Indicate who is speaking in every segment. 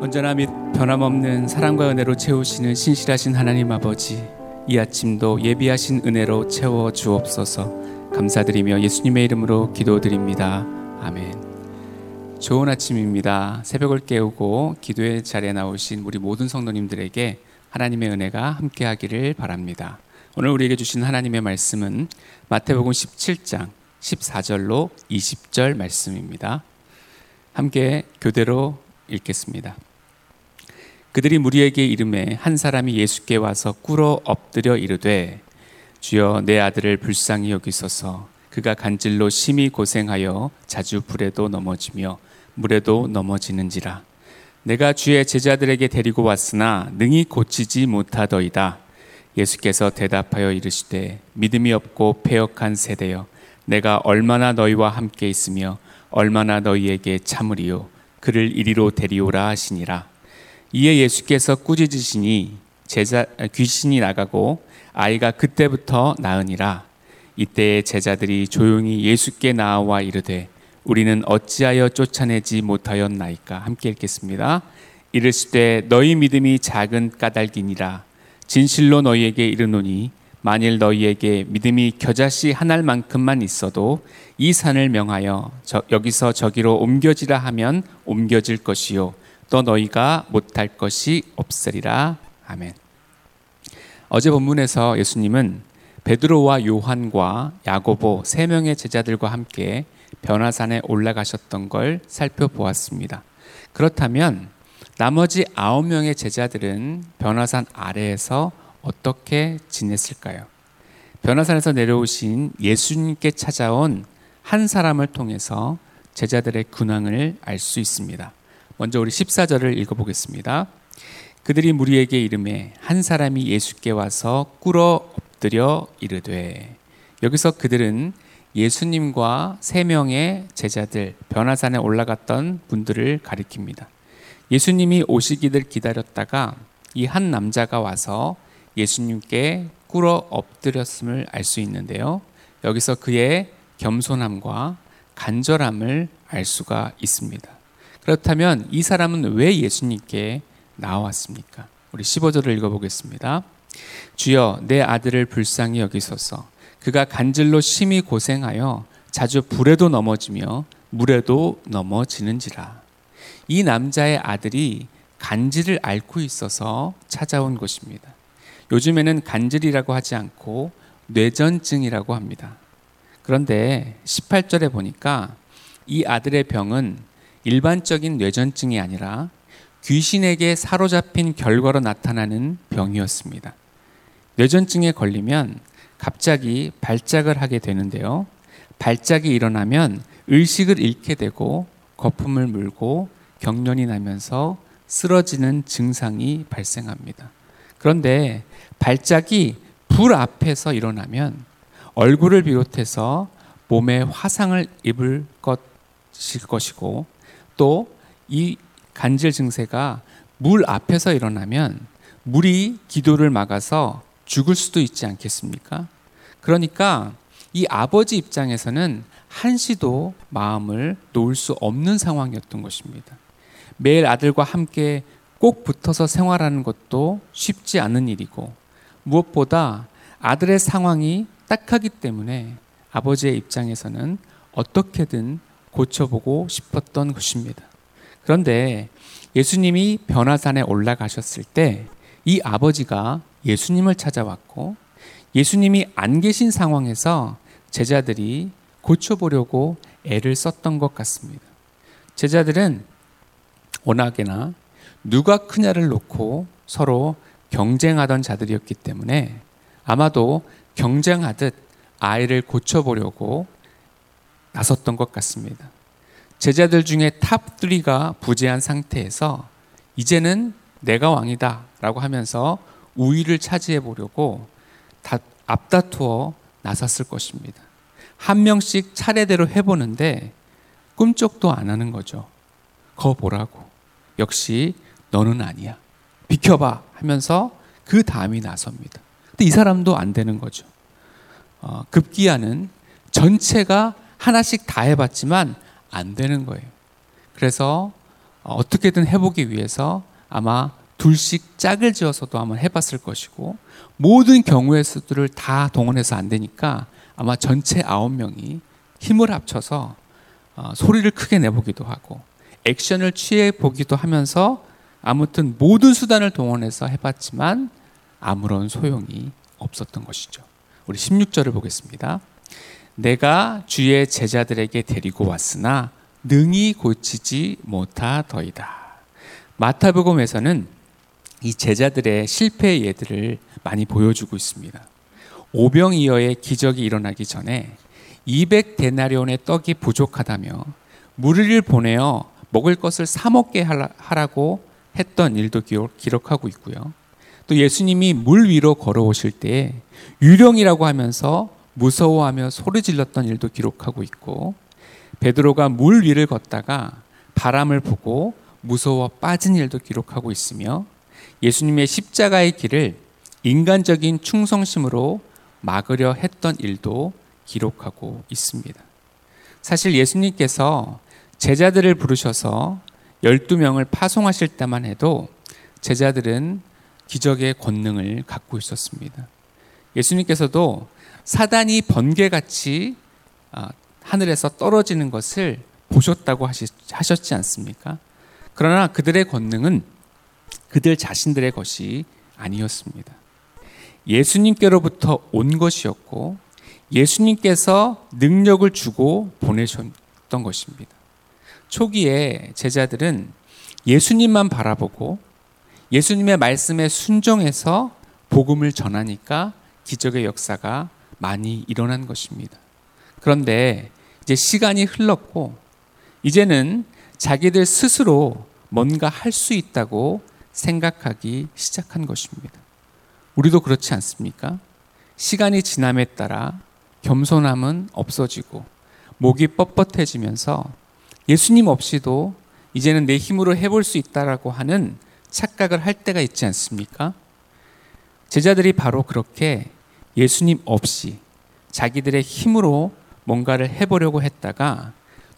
Speaker 1: 언제나 및 변함없는 사랑과 은혜로 채우시는 신실하신 하나님 아버지 이 아침도 예비하신 은혜로 채워 주옵소서. 감사드리며 예수님의 이름으로 기도드립니다. 아멘. 좋은 아침입니다. 새벽을 깨우고 기도의 자리에 나오신 우리 모든 성도님들에게 하나님의 은혜가 함께하기를 바랍니다. 오늘 우리에게 주신 하나님의 말씀은 마태복음 17장 14절로 20절 말씀입니다. 함께 교대로 읽겠습니다. 그들이 무리에게 이름에 한 사람이 예수께 와서 꿇어 엎드려 이르되 주여 내 아들을 불쌍히 여기소서. 그가 간질로 심히 고생하여 자주 불에도 넘어지며 물에도 넘어지는지라. 내가 주의 제자들에게 데리고 왔으나 능히 고치지 못하더이다. 예수께서 대답하여 이르시되 믿음이 없고 패역한 세대여 내가 얼마나 너희와 함께 있으며 얼마나 너희에게 참으리요. 그를 이리로 데리오라 하시니라 이에 예수께서 꾸짖으시니 제자 귀신이 나가고 아이가 그때부터 나으니라. 이때에 제자들이 조용히 예수께 나와 이르되 우리는 어찌하여 쫓아내지 못하였나이까? 함께 읽겠습니다. 이르시되 너희 믿음이 작은 까닭이니라. 진실로 너희에게 이르노니 만일 너희에게 믿음이 겨자씨 한 알만큼만 있어도 이 산을 명하여 저, 여기서 저기로 옮겨지라 하면 옮겨질 것이요 또 너희가 못할 것이 없으리라 아멘. 어제 본문에서 예수님은 베드로와 요한과 야고보 세 명의 제자들과 함께 변화산에 올라가셨던 걸 살펴보았습니다. 그렇다면 나머지 아홉 명의 제자들은 변화산 아래에서 어떻게 지냈을까요? 변화산에서 내려오신 예수님께 찾아온 한 사람을 통해서 제자들의 근황을 알 수 있습니다. 먼저 우리 14절을 읽어보겠습니다. 그들이 무리에게 이름에 한 사람이 예수께 와서 꿇어 엎드려 이르되 여기서 그들은 예수님과 세 명의 제자들 변화산에 올라갔던 분들을 가리킵니다. 예수님이 오시기를 기다렸다가 이 한 남자가 와서 예수님께 꿇어 엎드렸음을 알 수 있는데요. 여기서 그의 겸손함과 간절함을 알 수가 있습니다. 그렇다면 이 사람은 왜 예수님께 나왔습니까? 우리 15절을 읽어보겠습니다. 주여 내 아들을 불쌍히 여기소서 그가 간질로 심히 고생하여 자주 불에도 넘어지며 물에도 넘어지는지라 이 남자의 아들이 간질을 앓고 있어서 찾아온 것입니다. 요즘에는 간질이라고 하지 않고 뇌전증이라고 합니다. 그런데 18절에 보니까 이 아들의 병은 일반적인 뇌전증이 아니라 귀신에게 사로잡힌 결과로 나타나는 병이었습니다. 뇌전증에 걸리면 갑자기 발작을 하게 되는데요. 발작이 일어나면 의식을 잃게 되고 거품을 물고 경련이 나면서 쓰러지는 증상이 발생합니다. 그런데 발작이 불 앞에서 일어나면 얼굴을 비롯해서 몸에 화상을 입을 것일 것이고 또 이 간질 증세가 물 앞에서 일어나면 물이 기도를 막아서 죽을 수도 있지 않겠습니까? 그러니까 이 아버지 입장에서는 한시도 마음을 놓을 수 없는 상황이었던 것입니다. 매일 아들과 함께 꼭 붙어서 생활하는 것도 쉽지 않은 일이고 무엇보다 아들의 상황이 딱하기 때문에 아버지의 입장에서는 어떻게든 고쳐보고 싶었던 것입니다. 그런데 예수님이 변화산에 올라가셨을 때 이 아버지가 예수님을 찾아왔고 예수님이 안 계신 상황에서 제자들이 고쳐보려고 애를 썼던 것 같습니다. 제자들은 워낙에나 누가 크냐를 놓고 서로 경쟁하던 자들이었기 때문에 아마도 경쟁하듯 아이를 고쳐보려고 나섰던 것 같습니다. 제자들 중에 탑3가 부재한 상태에서 이제는 내가 왕이다 라고 하면서 우위를 차지해 보려고 앞다투어 나섰을 것입니다. 한 명씩 차례대로 해보는데 꿈쩍도 안 하는 거죠. 거 보라고. 역시 너는 아니야. 비켜봐 하면서 그 다음이 나섭니다. 근데 이 사람도 안 되는 거죠. 어, 급기야는 전체가 하나씩 다 해봤지만 안 되는 거예요. 그래서 어떻게든 해보기 위해서 아마 둘씩 짝을 지어서도 한번 해봤을 것이고 모든 경우의 수들을 다 동원해서 안 되니까 아마 전체 아홉 명이 힘을 합쳐서 어, 소리를 크게 내보기도 하고 액션을 취해 보기도 하면서 아무튼 모든 수단을 동원해서 해봤지만 아무런 소용이 없었던 것이죠. 우리 16절을 보겠습니다. 내가 주의 제자들에게 데리고 왔으나 능히 고치지 못하더이다. 마타복음에서는 이 제자들의 실패의 예들을 많이 보여주고 있습니다. 오병이어의 기적이 일어나기 전에 200데나리온의 떡이 부족하다며 무리를 보내어 먹을 것을 사 먹게 하라고 했던 일도 기록하고 있고요. 또 예수님이 물 위로 걸어오실 때 유령이라고 하면서 무서워하며 소리 질렀던 일도 기록하고 있고 베드로가 물 위를 걷다가 바람을 보고 무서워 빠진 일도 기록하고 있으며 예수님의 십자가의 길을 인간적인 충성심으로 막으려 했던 일도 기록하고 있습니다. 사실 예수님께서 제자들을 부르셔서 12명을 파송하실 때만 해도 제자들은 기적의 권능을 갖고 있었습니다. 예수님께서도 사단이 번개같이 아, 하늘에서 떨어지는 것을 보셨다고 하셨지 않습니까? 그러나 그들의 권능은 그들 자신들의 것이 아니었습니다. 예수님께로부터 온 것이었고 예수님께서 능력을 주고 보내셨던 것입니다. 초기에 제자들은 예수님만 바라보고 예수님의 말씀에 순종해서 복음을 전하니까 기적의 역사가 많이 일어난 것입니다. 그런데 이제 시간이 흘렀고 이제는 자기들 스스로 뭔가 할 수 있다고 생각하기 시작한 것입니다. 우리도 그렇지 않습니까? 시간이 지남에 따라 겸손함은 없어지고 목이 뻣뻣해지면서 예수님 없이도 이제는 내 힘으로 해볼 수 있다라고 하는 착각을 할 때가 있지 않습니까? 제자들이 바로 그렇게 예수님 없이 자기들의 힘으로 뭔가를 해보려고 했다가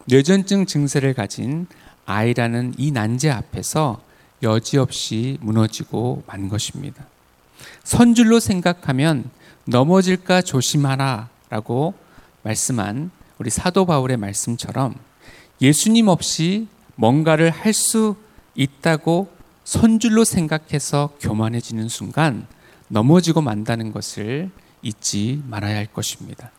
Speaker 1: 뇌전증 증세를 가진 아이라는 이 난제 앞에서 여지없이 무너지고 만 것입니다. 선줄로 생각하면 넘어질까 조심하라 라고 말씀한 우리 사도 바울의 말씀처럼 예수님 없이 뭔가를 할 수 있다고 선줄로 생각해서 교만해지는 순간 넘어지고 만다는 것을 잊지 말아야 할 것입니다.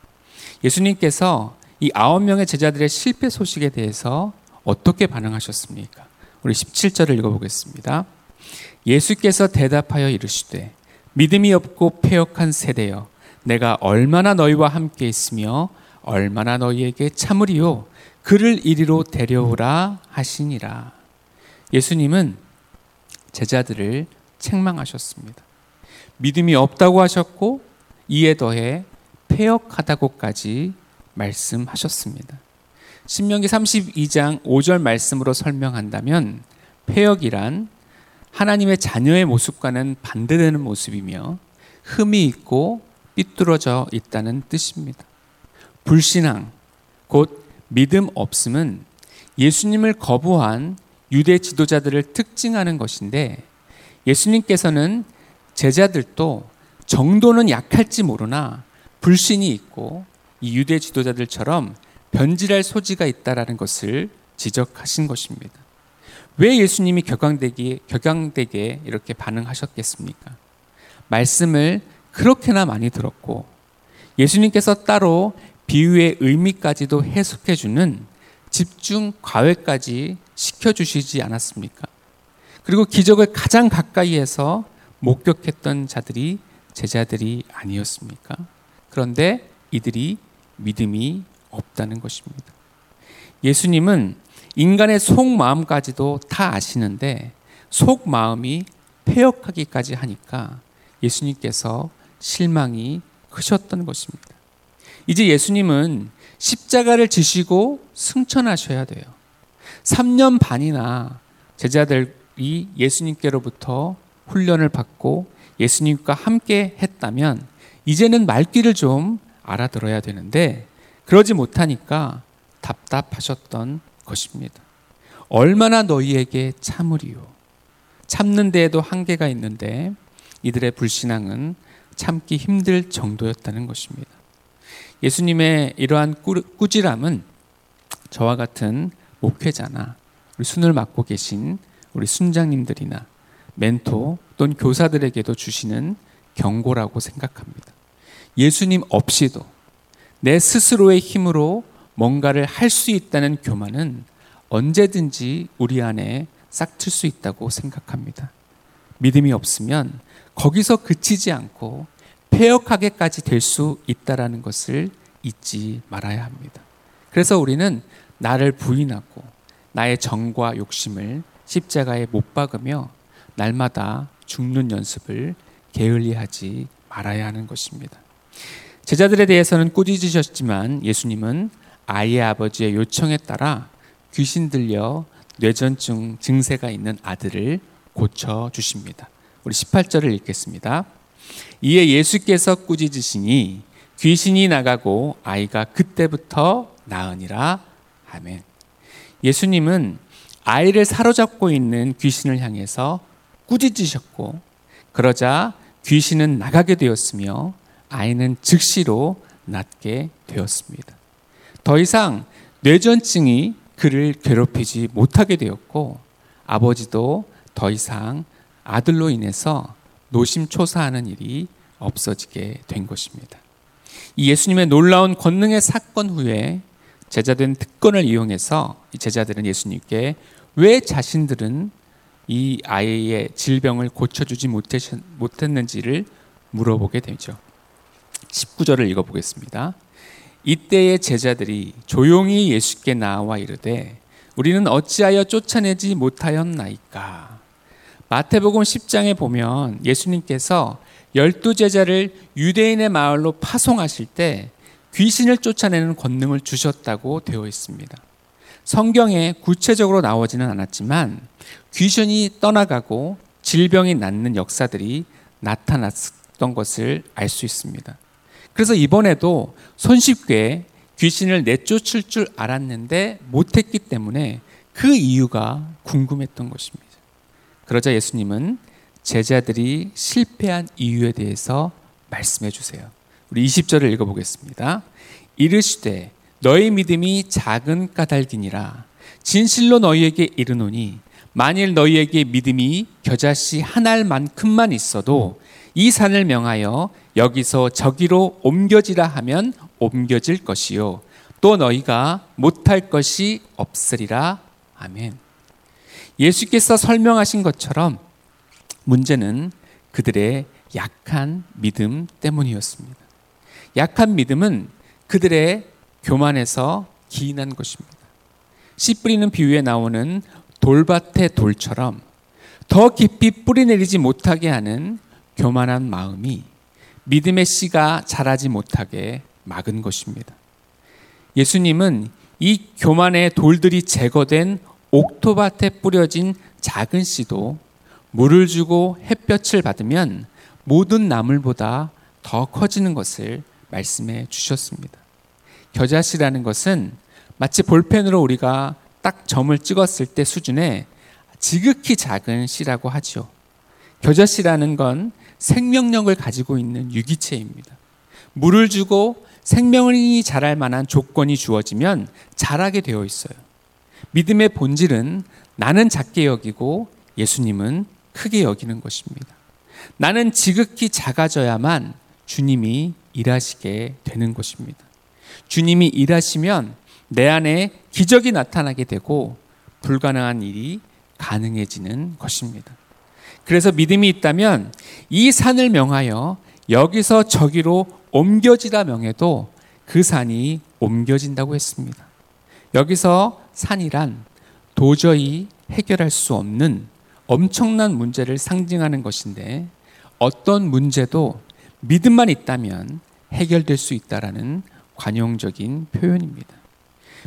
Speaker 1: 예수님께서 이 아홉 명의 제자들의 실패 소식에 대해서 어떻게 반응하셨습니까? 우리 17절을 읽어보겠습니다. 예수께서 대답하여 이르시되 믿음이 없고 폐역한 세대여 내가 얼마나 너희와 함께 있으며 얼마나 너희에게 참으리요 그를 이리로 데려오라 하시니라. 예수님은 제자들을 책망하셨습니다. 믿음이 없다고 하셨고 이에 더해 폐역하다고까지 말씀하셨습니다. 신명기 32장 5절 말씀으로 설명한다면 폐역이란 하나님의 자녀의 모습과는 반대되는 모습이며 흠이 있고 삐뚤어져 있다는 뜻입니다. 불신앙, 곧 믿음 없음은 예수님을 거부한 유대 지도자들을 특징하는 것인데 예수님께서는 제자들도 정도는 약할지 모르나 불신이 있고 이 유대 지도자들처럼 변질할 소지가 있다라는 것을 지적하신 것입니다. 왜 예수님이 격앙되게 격앙되게 이렇게 반응하셨겠습니까? 말씀을 그렇게나 많이 들었고 예수님께서 따로 비유의 의미까지도 해석해 주는 집중 과외까지 시켜 주시지 않았습니까? 그리고 기적을 가장 가까이에서 목격했던 자들이 제자들이 아니었습니까? 그런데 이들이 믿음이 없다는 것입니다. 예수님은 인간의 속마음까지도 다 아시는데 속마음이 폐역하기까지 하니까 예수님께서 실망이 크셨던 것입니다. 이제 예수님은 십자가를 지시고 승천하셔야 돼요. 3년 반이나 제자들이 예수님께로부터 훈련을 받고 예수님과 함께 했다면 이제는 말귀를 좀 알아들어야 되는데 그러지 못하니까 답답하셨던 것입니다. 얼마나 너희에게 참으리요. 참는 데에도 한계가 있는데 이들의 불신앙은 참기 힘들 정도였다는 것입니다. 예수님의 이러한 꾸지람은 저와 같은 목회자나 우리 순을 맡고 계신 우리 순장님들이나 멘토 또는 교사들에게도 주시는 경고라고 생각합니다. 예수님 없이도 내 스스로의 힘으로 뭔가를 할 수 있다는 교만은 언제든지 우리 안에 싹틀 수 있다고 생각합니다. 믿음이 없으면 거기서 그치지 않고 폐역하게까지 될 수 있다라는 것을 잊지 말아야 합니다. 그래서 우리는 나를 부인하고 나의 정과 욕심을 십자가에 못 박으며 날마다 죽는 연습을 게을리하지 말아야 하는 것입니다. 제자들에 대해서는 꾸짖으셨지만 예수님은 아이의 아버지의 요청에 따라 귀신 들려 뇌전증 증세가 있는 아들을 고쳐 주십니다. 우리 18절을 읽겠습니다. 이에 예수께서 꾸짖으시니 귀신이 나가고 아이가 그때부터 나으니라. 아멘. 예수님은 아이를 사로잡고 있는 귀신을 향해서 꾸짖으셨고 그러자 귀신은 나가게 되었으며 아이는 즉시로 낫게 되었습니다. 더 이상 뇌전증이 그를 괴롭히지 못하게 되었고 아버지도 더 이상 아들로 인해서 노심초사하는 일이 없어지게 된 것입니다. 이 예수님의 놀라운 권능의 사건 후에 제자된 특권을 이용해서 제자들은 예수님께 왜 자신들은 이 아이의 질병을 고쳐주지 못했는지를 물어보게 되죠. 19절을 읽어보겠습니다. 이때의 제자들이 조용히 예수께 나와 이르되 우리는 어찌하여 쫓아내지 못하였나이까. 마태복음 10장에 보면 예수님께서 열두 제자를 유대인의 마을로 파송하실 때 귀신을 쫓아내는 권능을 주셨다고 되어 있습니다. 성경에 구체적으로 나오지는 않았지만 귀신이 떠나가고 질병이 낫는 역사들이 나타났던 것을 알 수 있습니다. 그래서 이번에도 손쉽게 귀신을 내쫓을 줄 알았는데 못했기 때문에 그 이유가 궁금했던 것입니다. 그러자 예수님은 제자들이 실패한 이유에 대해서 말씀해 주세요. 우리 20절을 읽어보겠습니다. 이르시되 너희 믿음이 작은 까닭이니라 진실로 너희에게 이르노니 만일 너희에게 믿음이 겨자씨 한 알만큼만 있어도 이 산을 명하여 여기서 저기로 옮겨지라 하면 옮겨질 것이요 또 너희가 못할 것이 없으리라 아멘. 예수께서 설명하신 것처럼 문제는 그들의 약한 믿음 때문이었습니다. 약한 믿음은 그들의 교만에서 기인한 것입니다. 씨 뿌리는 비유에 나오는 돌밭의 돌처럼 더 깊이 뿌리 내리지 못하게 하는 교만한 마음이 믿음의 씨가 자라지 못하게 막은 것입니다. 예수님은 이 교만의 돌들이 제거된 옥토밭에 뿌려진 작은 씨도 물을 주고 햇볕을 받으면 모든 나물보다 더 커지는 것을 말씀해 주셨습니다. 겨자씨라는 것은 마치 볼펜으로 우리가 딱 점을 찍었을 때 수준의 지극히 작은 씨라고 하죠. 겨자씨라는 건 생명력을 가지고 있는 유기체입니다. 물을 주고 생명이 자랄 만한 조건이 주어지면 자라게 되어 있어요. 믿음의 본질은 나는 작게 여기고 예수님은 크게 여기는 것입니다. 나는 지극히 작아져야만 주님이 일하시게 되는 것입니다. 주님이 일하시면 내 안에 기적이 나타나게 되고 불가능한 일이 가능해지는 것입니다. 그래서 믿음이 있다면 이 산을 명하여 여기서 저기로 옮겨지다 명해도 그 산이 옮겨진다고 했습니다. 여기서 산이란 도저히 해결할 수 없는 엄청난 문제를 상징하는 것인데 어떤 문제도 믿음만 있다면 해결될 수 있다라는 관용적인 표현입니다.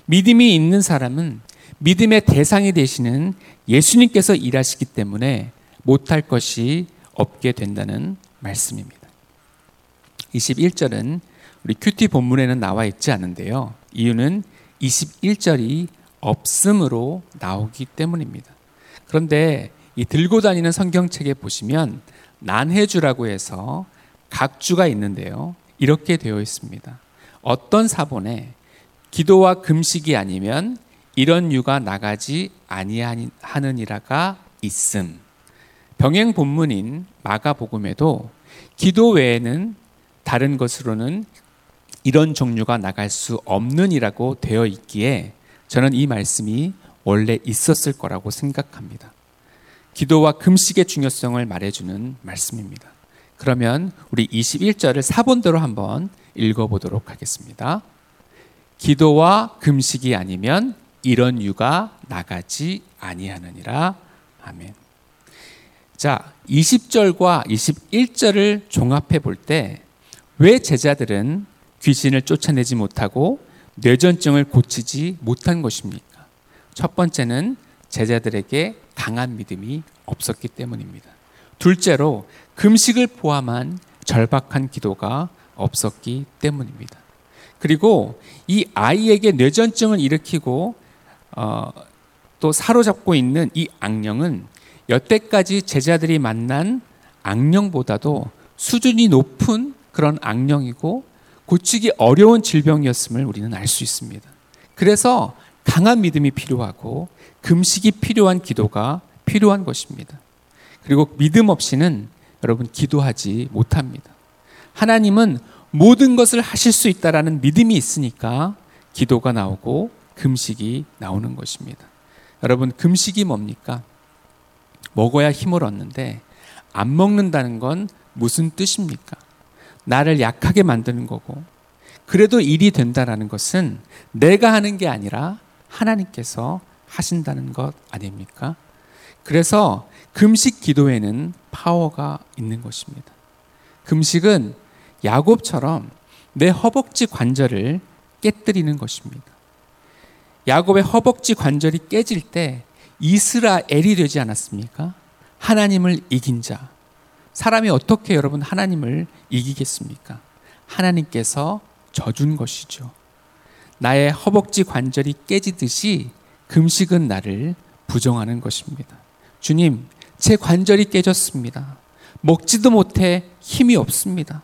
Speaker 1: 믿음이 있는 사람은 믿음의 대상이 되시는 예수님께서 일하시기 때문에 못할 것이 없게 된다는 말씀입니다. 21절은 우리 큐티 본문에는 나와 있지 않은데요. 이유는 21절이 없음으로 나오기 때문입니다. 그런데 이 들고 다니는 성경책에 보시면 난해주라고 해서 각주가 있는데요. 이렇게 되어 있습니다. 어떤 사본에 기도와 금식이 아니면 이런 유가 나가지 아니하느니라가 있음. 병행 본문인 마가복음에도 기도 외에는 다른 것으로는 이런 종류가 나갈 수 없는이라고 되어 있기에 저는 이 말씀이 원래 있었을 거라고 생각합니다. 기도와 금식의 중요성을 말해주는 말씀입니다. 그러면 우리 21절을 사본대로 한번 읽어보도록 하겠습니다. 기도와 금식이 아니면 이런 유가 나가지 아니하느니라. 아멘. 자, 20절과 21절을 종합해 볼 때 왜 제자들은 귀신을 쫓아내지 못하고 뇌전증을 고치지 못한 것입니까? 첫 번째는 제자들에게 강한 믿음이 없었기 때문입니다. 둘째로 금식을 포함한 절박한 기도가 없었기 때문입니다. 그리고 이 아이에게 뇌전증을 일으키고 어, 또 사로잡고 있는 이 악령은 여태까지 제자들이 만난 악령보다도 수준이 높은 그런 악령이고 고치기 어려운 질병이었음을 우리는 알 수 있습니다. 그래서 강한 믿음이 필요하고 금식이 필요한 기도가 필요한 것입니다. 그리고 믿음 없이는 여러분 기도하지 못합니다. 하나님은 모든 것을 하실 수 있다라는 믿음이 있으니까 기도가 나오고 금식이 나오는 것입니다. 여러분 금식이 뭡니까? 먹어야 힘을 얻는데 안 먹는다는 건 무슨 뜻입니까? 나를 약하게 만드는 거고 그래도 일이 된다라는 것은 내가 하는 게 아니라 하나님께서 하신다는 것 아닙니까? 그래서 금식 기도에는 파워가 있는 것입니다. 금식은 야곱처럼 내 허벅지 관절을 깨뜨리는 것입니다. 야곱의 허벅지 관절이 깨질 때 이스라엘이 되지 않았습니까? 하나님을 이긴 자. 사람이 어떻게 여러분 하나님을 이기겠습니까? 하나님께서 져준 것이죠. 나의 허벅지 관절이 깨지듯이 금식은 나를 부정하는 것입니다. 주님, 제 관절이 깨졌습니다. 먹지도 못해 힘이 없습니다.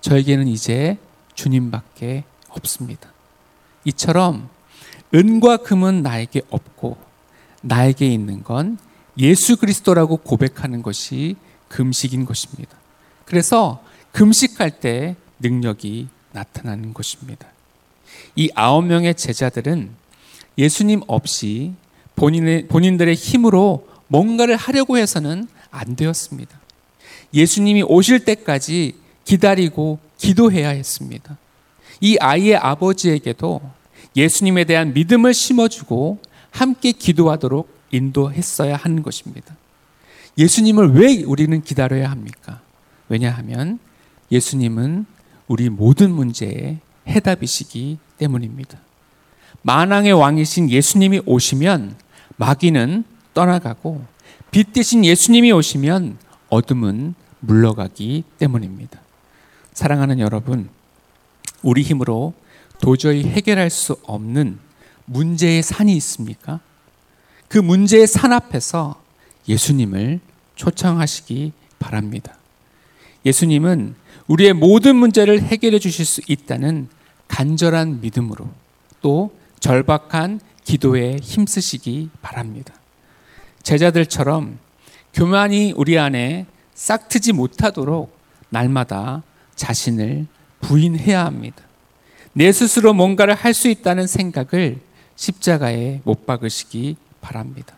Speaker 1: 저에게는 이제 주님밖에 없습니다. 이처럼 은과 금은 나에게 없고 나에게 있는 건 예수 그리스도라고 고백하는 것이 금식인 것입니다. 그래서 금식할 때 능력이 나타나는 것입니다. 이 아홉 명의 제자들은 예수님 없이 본인의, 본인들의 힘으로 뭔가를 하려고 해서는 안 되었습니다. 예수님이 오실 때까지 기다리고 기도해야 했습니다. 이 아이의 아버지에게도 예수님에 대한 믿음을 심어주고 함께 기도하도록 인도했어야 하는 것입니다. 예수님을 왜 우리는 기다려야 합니까? 왜냐하면 예수님은 우리 모든 문제의 해답이시기 때문입니다. 만왕의 왕이신 예수님이 오시면 마귀는 떠나가고 빛 대신 예수님이 오시면 어둠은 물러가기 때문입니다. 사랑하는 여러분, 우리 힘으로 도저히 해결할 수 없는 문제의 산이 있습니까? 그 문제의 산 앞에서 예수님을 초청하시기 바랍니다. 예수님은 우리의 모든 문제를 해결해 주실 수 있다는 간절한 믿음으로 또 절박한 기도에 힘쓰시기 바랍니다. 제자들처럼 교만이 우리 안에 싹트지 못하도록 날마다 자신을 부인해야 합니다. 내 스스로 뭔가를 할 수 있다는 생각을 십자가에 못 박으시기 바랍니다.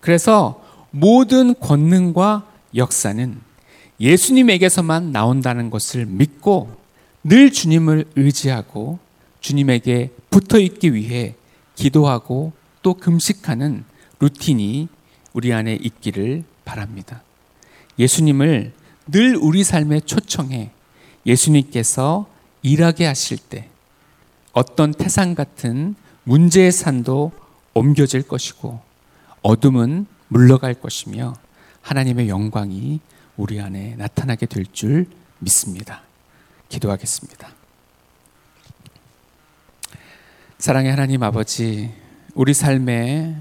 Speaker 1: 그래서 모든 권능과 역사는 예수님에게서만 나온다는 것을 믿고 늘 주님을 의지하고 주님에게 붙어 있기 위해 기도하고 또 금식하는 루틴이 우리 안에 있기를 바랍니다. 예수님을 늘 우리 삶에 초청해 예수님께서 일하게 하실 때 어떤 태산 같은 문제의 산도 옮겨질 것이고 어둠은 물러갈 것이며 하나님의 영광이 우리 안에 나타나게 될 줄 믿습니다. 기도하겠습니다. 사랑의 하나님 아버지, 우리 삶에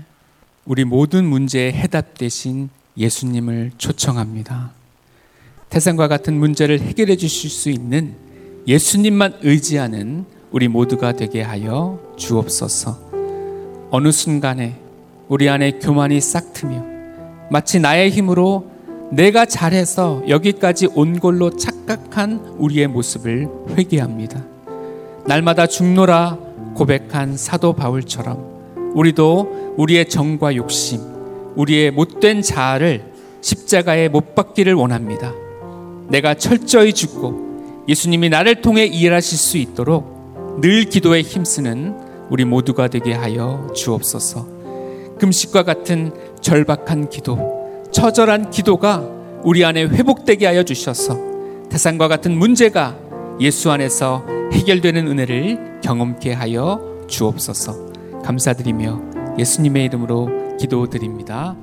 Speaker 1: 우리 모든 문제의 해답 대신 예수님을 초청합니다. 태산과 같은 문제를 해결해 주실 수 있는 예수님만 의지하는 우리 모두가 되게 하여 주옵소서. 어느 순간에 우리 안에 교만이 싹 트며 마치 나의 힘으로 내가 잘해서 여기까지 온 걸로 착각한 우리의 모습을 회개합니다. 날마다 죽노라 고백한 사도 바울처럼 우리도 우리의 정과 욕심, 우리의 못된 자아를 십자가에 못 박기를 원합니다. 내가 철저히 죽고 예수님이 나를 통해 일하실 수 있도록 늘 기도에 힘쓰는 우리 모두가 되게 하여 주옵소서. 금식과 같은 절박한 기도, 처절한 기도가 우리 안에 회복되게 하여 주셔서 태산과 같은 문제가 예수 안에서 해결되는 은혜를 경험케 하여 주옵소서. 감사드리며 예수님의 이름으로 기도드립니다.